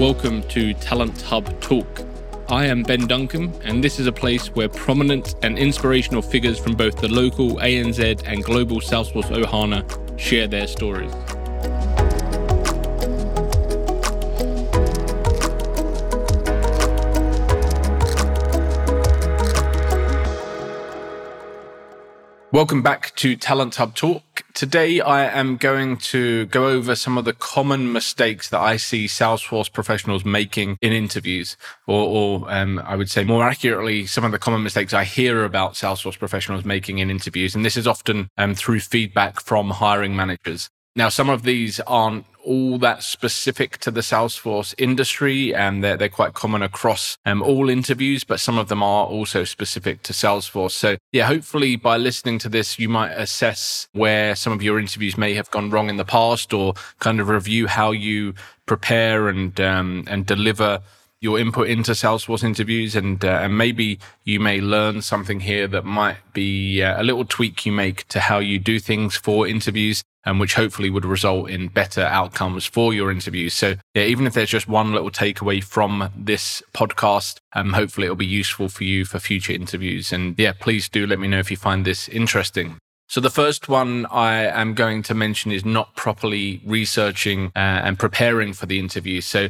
Welcome to Talent Hub Talk. I am Ben Duncombe, and this is a place where prominent and inspirational figures from both the local ANZ and global Salesforce Ohana share their stories. Welcome back to Talent Hub Talk. Today, I am going to go over some of the common mistakes that I see Salesforce professionals making in interviews, or, or um, I would say more accurately, some of the common mistakes I hear about Salesforce professionals making in interviews. And this is often um, through feedback from hiring managers. Now, some of these aren't all that specific to the Salesforce industry, and they're, they're quite common across um, all interviews, but some of them are also specific to Salesforce. So, yeah, hopefully by listening to this, you might assess where some of your interviews may have gone wrong in the past, or kind of review how you prepare and um, and deliver your input into Salesforce interviews, and uh, and maybe you may learn something here that might be uh, a little tweak you make to how you do things for interviews and which hopefully would result in better outcomes for your interviews. So, yeah, even if there's just one little takeaway from this podcast, um, hopefully it'll be useful for you for future interviews. And yeah, please do let me know if you find this interesting. So the first one I am going to mention is not properly researching uh, and preparing for the interview. So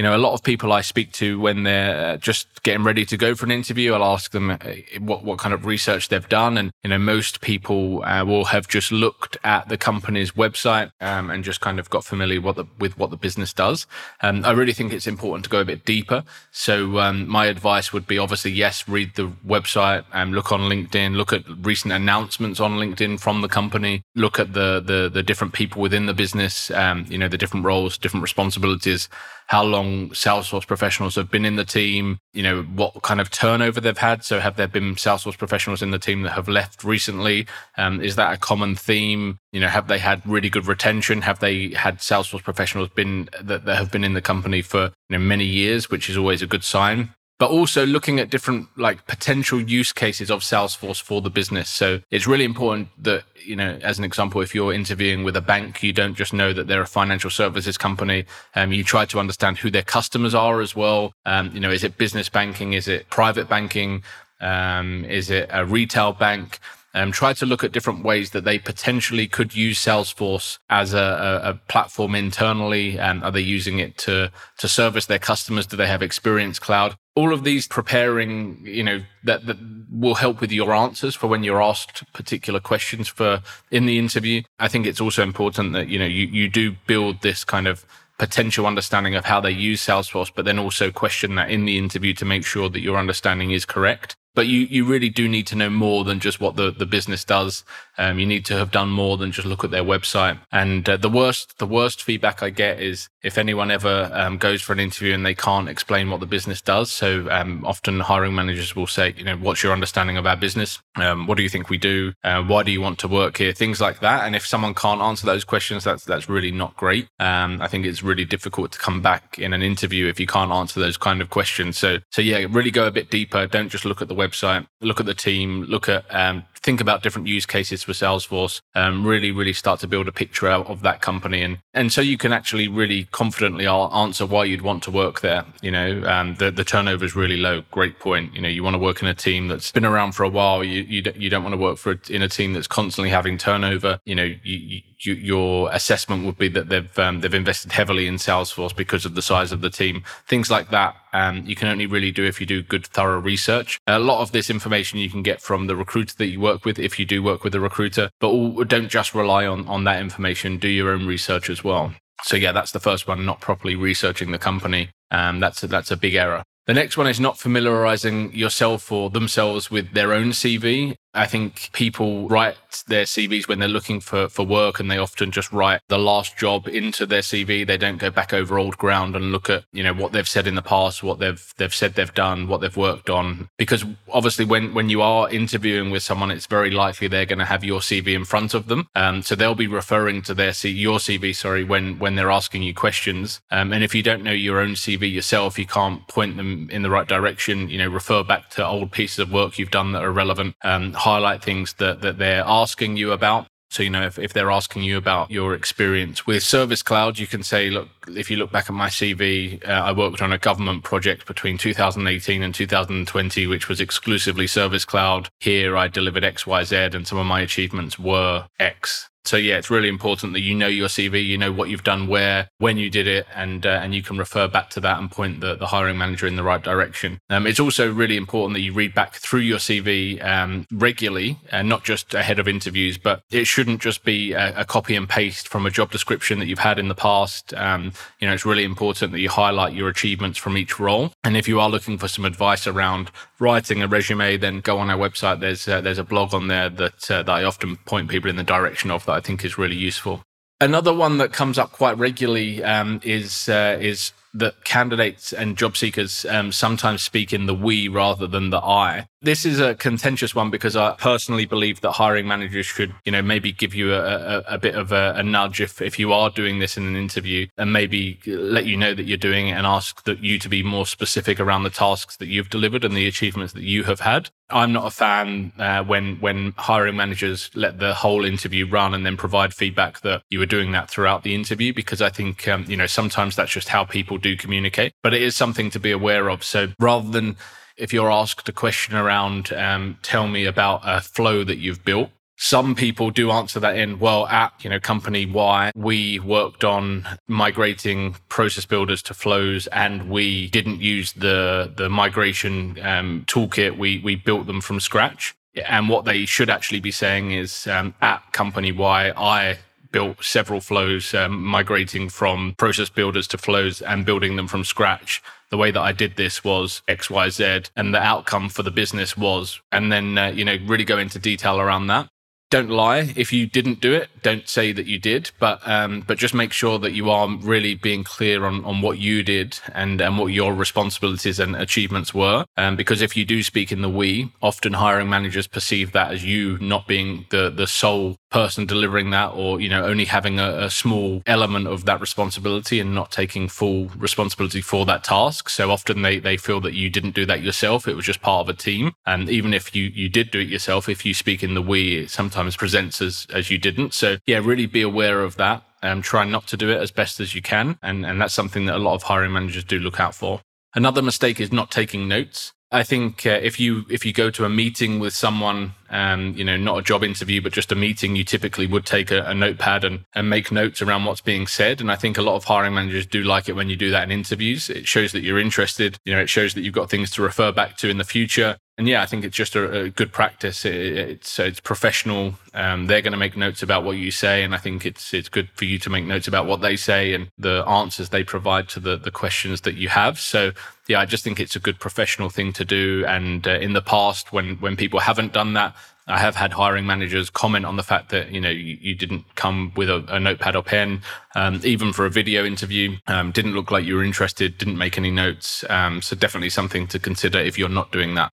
you know, a lot of people I speak to when they're uh, just getting ready to go for an interview, I'll ask them uh, what, what kind of research they've done. And, you know, most people uh, will have just looked at the company's website um, and just kind of got familiar what the, with what the business does. Um, I really think it's important to go a bit deeper. So um, my advice would be obviously, yes, read the website, and look on LinkedIn, look at recent announcements on LinkedIn from the company, look at the, the, the different people within the business, um, you know, the different roles, different responsibilities how long Salesforce professionals have been in the team, you know, what kind of turnover they've had. So have there been Salesforce professionals in the team that have left recently? Um, is that a common theme? You know, have they had really good retention? Have they had Salesforce professionals been that, that have been in the company for you know, many years, which is always a good sign? But also looking at different like potential use cases of Salesforce for the business. So it's really important that, you know, as an example, if you're interviewing with a bank, you don't just know that they're a financial services company. Um, you try to understand who their customers are as well. Um, you know, is it business banking? Is it private banking? Um, is it a retail bank? um, try to look at different ways that they potentially could use Salesforce as a, a, a platform internally. And are they using it to to service their customers? Do they have Experience Cloud? All of these preparing, you know, that, that will help with your answers for when you're asked particular questions for in the interview. I think it's also important that you know you you do build this kind of potential understanding of how they use Salesforce, but then also question that in the interview to make sure that your understanding is correct but you, you really do need to know more than just what the, the business does. Um, you need to have done more than just look at their website. And uh, the worst the worst feedback I get is if anyone ever um, goes for an interview and they can't explain what the business does. So um, often hiring managers will say, you know, what's your understanding of our business? Um, what do you think we do? Uh, why do you want to work here? Things like that. And if someone can't answer those questions, that's that's really not great. Um, I think it's really difficult to come back in an interview if you can't answer those kind of questions. So so yeah, really go a bit deeper. Don't just look at the website, look at the team, look at, um, think about different use cases for Salesforce, um, really, really start to build a picture out of that company. And, and so you can actually really confidently answer why you'd want to work there. You know, um, the, the turnover is really low. Great point. You know, you want to work in a team that's been around for a while. You, you, you don't want to work for a, in a team that's constantly having turnover. You know, you, you, your assessment would be that they've, um, they've invested heavily in Salesforce because of the size of the team. Things like that um, you can only really do if you do good, thorough research. A lot of this information you can get from the recruiter that you work with, if you do work with a recruiter, but don't just rely on, on that information. Do your own research as well. So yeah, that's the first one, not properly researching the company. Um, that's a, that's a big error. The next one is not familiarizing yourself or themselves with their own CV. I think people write their CVs when they're looking for, for work and they often just write the last job into their CV. They don't go back over old ground and look at, you know, what they've said in the past, what they've they've said they've done, what they've worked on. Because obviously when when you are interviewing with someone, it's very likely they're going to have your CV in front of them. Um, so they'll be referring to their C- your CV, sorry, when when they're asking you questions. Um, and if you don't know your own CV yourself, you can't point them in the right direction. You know, refer back to old pieces of work you've done that are relevant. Um, highlight things that, that they're asking you about. So, you know, if, if they're asking you about your experience with Service Cloud, you can say, look, if you look back at my CV, uh, I worked on a government project between 2018 and 2020, which was exclusively Service Cloud. Here I delivered X, Y, Z, and some of my achievements were X. So yeah, it's really important that you know your CV, you know what you've done where, when you did it, and uh, and you can refer back to that and point the, the hiring manager in the right direction. Um, it's also really important that you read back through your CV um, regularly, and not just ahead of interviews. But it shouldn't just be a, a, copy and paste from a job description that you've had in the past. Um, you know, it's really important that you highlight your achievements from each role. And if you are looking for some advice around writing a resume, then go on our website. There's uh, there's a blog on there that uh, that I often point people in the direction of that I think is really useful. Another one that comes up quite regularly um, is uh, is that candidates and job seekers um, sometimes speak in the we rather than the I. This is a contentious one because I personally believe that hiring managers should, you know, maybe give you a, a, a bit of a, a, nudge if, if you are doing this in an interview and maybe let you know that you're doing it and ask that you to be more specific around the tasks that you've delivered and the achievements that you have had. I'm not a fan uh, when when hiring managers let the whole interview run and then provide feedback that you were doing that throughout the interview because I think um, you know sometimes that's just how people do communicate. But it is something to be aware of. So rather than if you're asked a question around, um, tell me about a flow that you've built. Some people do answer that in, well, at, you know, company Y, we worked on migrating process builders to flows and we didn't use the, the migration um, toolkit. We, we built them from scratch. And what they should actually be saying is um, at company Y, I built several flows, um, migrating from process builders to flows and building them from scratch. The way that I did this was X, Y, Z, and the outcome for the business was, and then, uh, you know, really go into detail around that don't lie. If you didn't do it don't say that you did. But um, but just make sure that you are really being clear on on what you did and and what your responsibilities and achievements were. Um, because if you do speak in the we often hiring managers perceive that as you not being the the sole person delivering that or you know only having a, a small element of that responsibility and not taking full responsibility for that task so often they they feel that you didn't do that yourself it was just part of a team and even if you you did do it yourself if you speak in the we sometimes sometimes presents as as you didn't. So yeah, really be aware of that. and try not to do it as best as you can, and and that's something that a lot of hiring managers do look out for. Another mistake is not taking notes. I think uh, if you if you go to a meeting with someone, um, you know, not a job interview, but just a meeting, you typically would take a, a, notepad and, and make notes around what's being said. And I think a lot of hiring managers do like it when you do that in interviews. It shows that you're interested. You know, it shows that you've got things to refer back to in the future and yeah, I think it's just a, a good practice. It, it's it's professional. Um, they're going to make notes about what you say, and I think it's it's good for you to make notes about what they say and the answers they provide to the the questions that you have. So yeah, I just think it's a good professional thing to do. And uh, in the past, when when people haven't done that, I have had hiring managers comment on the fact that you know you, you didn't come with a, a notepad or pen, um, even for a video interview. Um, didn't look like you were interested. Didn't make any notes. Um, so definitely something to consider if you're not doing that.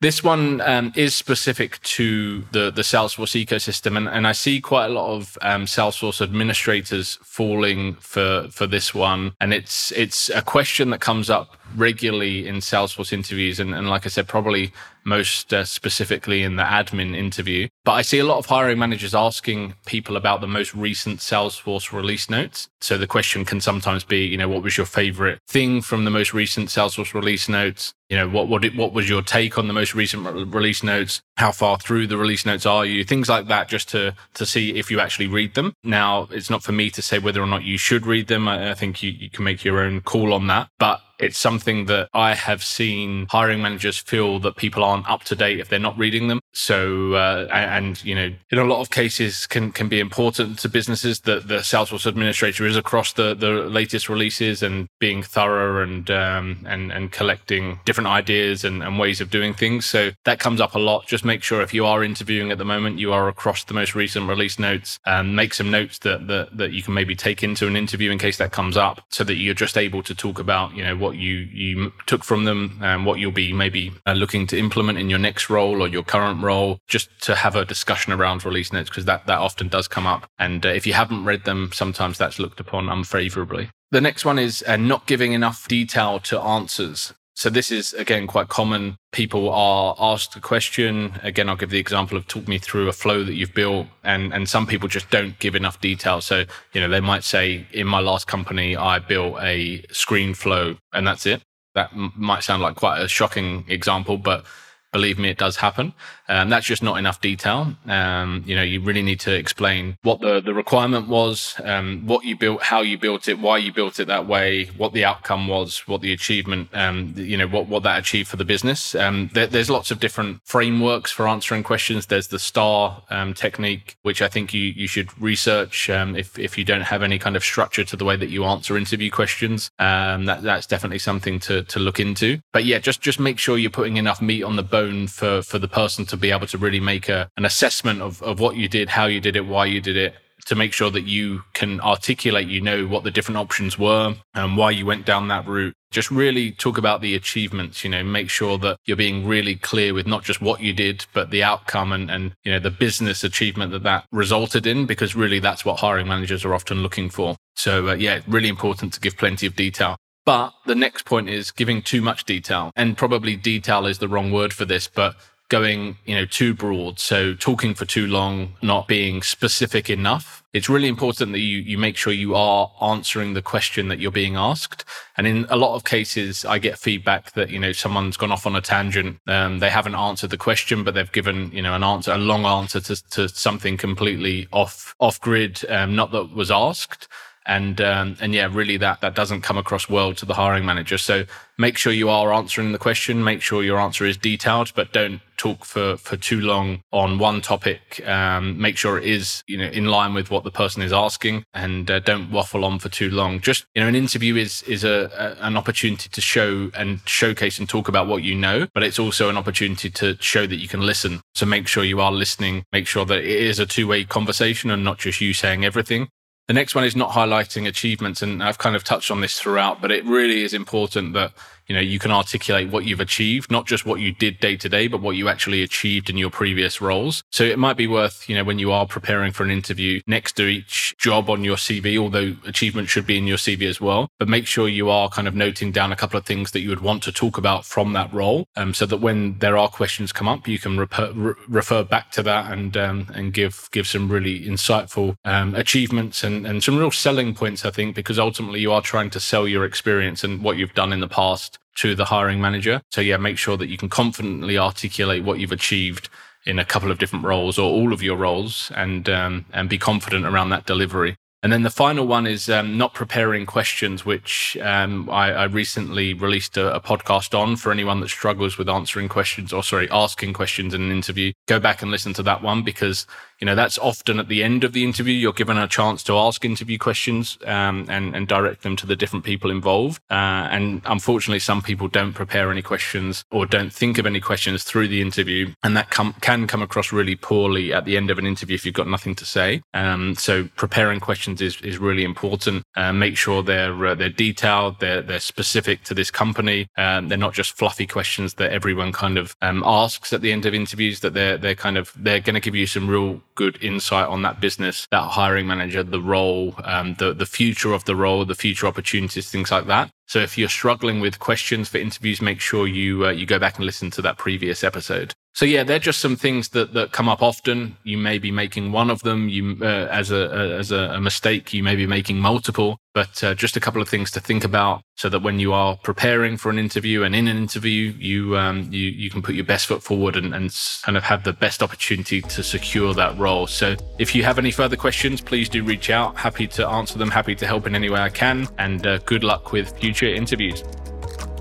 This one um, is specific to the, the Salesforce ecosystem, and, and I see quite a lot of um, Salesforce administrators falling for for this one. And it's it's a question that comes up regularly in Salesforce interviews, and, and like I said, probably most uh, specifically in the admin interview. But I see a lot of hiring managers asking people about the most recent Salesforce release notes. So the question can sometimes be, you know, what was your favorite thing from the most recent Salesforce release notes? You know, what what, what was your take on the most recent re- release notes? How far through the release notes are you? Things like that, just to to see if you actually read them. Now, it's not for me to say whether or not you should read them. I, I think you, you can make your own call on that. But it's something that I have seen hiring managers feel that people aren't up to date if they're not reading them. So, uh, and, you know, in a lot of cases can, can be important to businesses that the Salesforce administrator is across the, the latest releases and being thorough and, um, and, and collecting different ideas and, and ways of doing things. So that comes up a lot. Just make sure if you are interviewing at the moment, you are across the most recent release notes and make some notes that, that, that you can maybe take into an interview in case that comes up so that you're just able to talk about, you know, what what you you took from them and what you'll be maybe uh, looking to implement in your next role or your current role just to have a discussion around release notes because that that often does come up and uh, if you haven't read them sometimes that's looked upon unfavorably the next one is uh, not giving enough detail to answers So this is again quite common. People are asked a question. Again, I'll give the example of talk me through a flow that you've built, and and some people just don't give enough detail. So you know they might say, in my last company, I built a screen flow, and that's it. That m- might sound like quite a shocking example, but believe me, it does happen. Um, that's just not enough detail. Um, you know, you really need to explain what the, the requirement was, um, what you built, how you built it, why you built it that way, what the outcome was, what the achievement, um, you know, what, what that achieved for the business. Um, there, there's lots of different frameworks for answering questions. There's the STAR um, technique, which I think you, you should research if, if you don't have any kind of structure to the way that you answer interview questions. that, that's definitely something to, to look into. But yeah, just, just make sure you're putting enough meat on the bone for for the person to be able to really make a, an assessment of, of what you did, how you did it, why you did it, to make sure that you can articulate, you know, what the different options were and why you went down that route. Just really talk about the achievements, you know, make sure that you're being really clear with not just what you did, but the outcome and, and, you know, the business achievement that that resulted in, because really that's what hiring managers are often looking for. So, uh, yeah, really important to give plenty of detail. But the next point is giving too much detail. And probably detail is the wrong word for this, but going, you know, too broad. So talking for too long, not being specific enough. It's really important that you, you make sure you are answering the question that you're being asked. And in a lot of cases, I get feedback that, you know, someone's gone off on a tangent. Um, they haven't answered the question, but they've given, you know, an answer, a long answer to, to something completely off, off grid, um, not that was asked and um, and yeah, really that that doesn't come across well to the hiring manager. So make sure you are answering the question. Make sure your answer is detailed, but don't talk for for too long on one topic. Um, make sure it is you know in line with what the person is asking, and uh, don't waffle on for too long. Just you know, an interview is is a, a an opportunity to show and showcase and talk about what you know, but it's also an opportunity to show that you can listen. So make sure you are listening. Make sure that it is a two way conversation and not just you saying everything. The next one is not highlighting achievements. And I've kind of touched on this throughout, but it really is important that you know you can articulate what you've achieved not just what you did day to day but what you actually achieved in your previous roles. So it might be worth you know when you are preparing for an interview next to each job on your cv although achievement should be in your cv as well but make sure you are kind of noting down a couple of things that you would want to talk about from that role um, so that when there are questions come up you can reper- re- refer back to that and um, and give give some really insightful um, achievements and and some real selling points i think because ultimately you are trying to sell your experience and what you've done in the past to the hiring manager. So yeah, make sure that you can confidently articulate what you've achieved in a couple of different roles or all of your roles and um, and be confident around that delivery. And then the final one is um, not preparing questions, which um, I, I, recently released a, a, podcast on for anyone that struggles with answering questions or sorry, asking questions in an interview. Go back and listen to that one because you know that's often at the end of the interview you're given a chance to ask interview questions um, and and direct them to the different people involved. Uh, and unfortunately, some people don't prepare any questions or don't think of any questions through the interview, and that com- can come across really poorly at the end of an interview if you've got nothing to say. Um, so preparing questions is, is really important. Uh, make sure they're uh, they're detailed, they're they're specific to this company. Um, they're not just fluffy questions that everyone kind of um, asks at the end of interviews. That they're they're kind of they're going to give you some real good insight on that business, that hiring manager, the role, um, the the future of the role, the future opportunities, things like that. So if you're struggling with questions for interviews, make sure you uh, you go back and listen to that previous episode. So yeah, they're just some things that, that come up often. You may be making one of them. You uh, as a uh, as a, a, mistake, you may be making multiple. But uh, just a couple of things to think about, so that when you are preparing for an interview and in an interview, you um, you you can put your best foot forward and, and kind of have the best opportunity to secure that role. So if you have any further questions, please do reach out. Happy to answer them. Happy to help in any way I can. And uh, good luck with future interviews.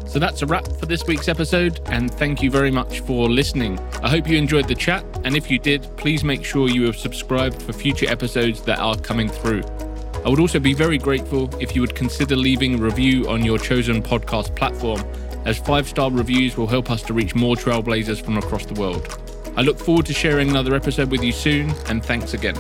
So that's a wrap for this week's episode, and thank you very much for listening. I hope you enjoyed the chat, and if you did, please make sure you have subscribed for future episodes that are coming through. I would also be very grateful if you would consider leaving a review on your chosen podcast platform, as five star reviews will help us to reach more trailblazers from across the world. I look forward to sharing another episode with you soon, and thanks again.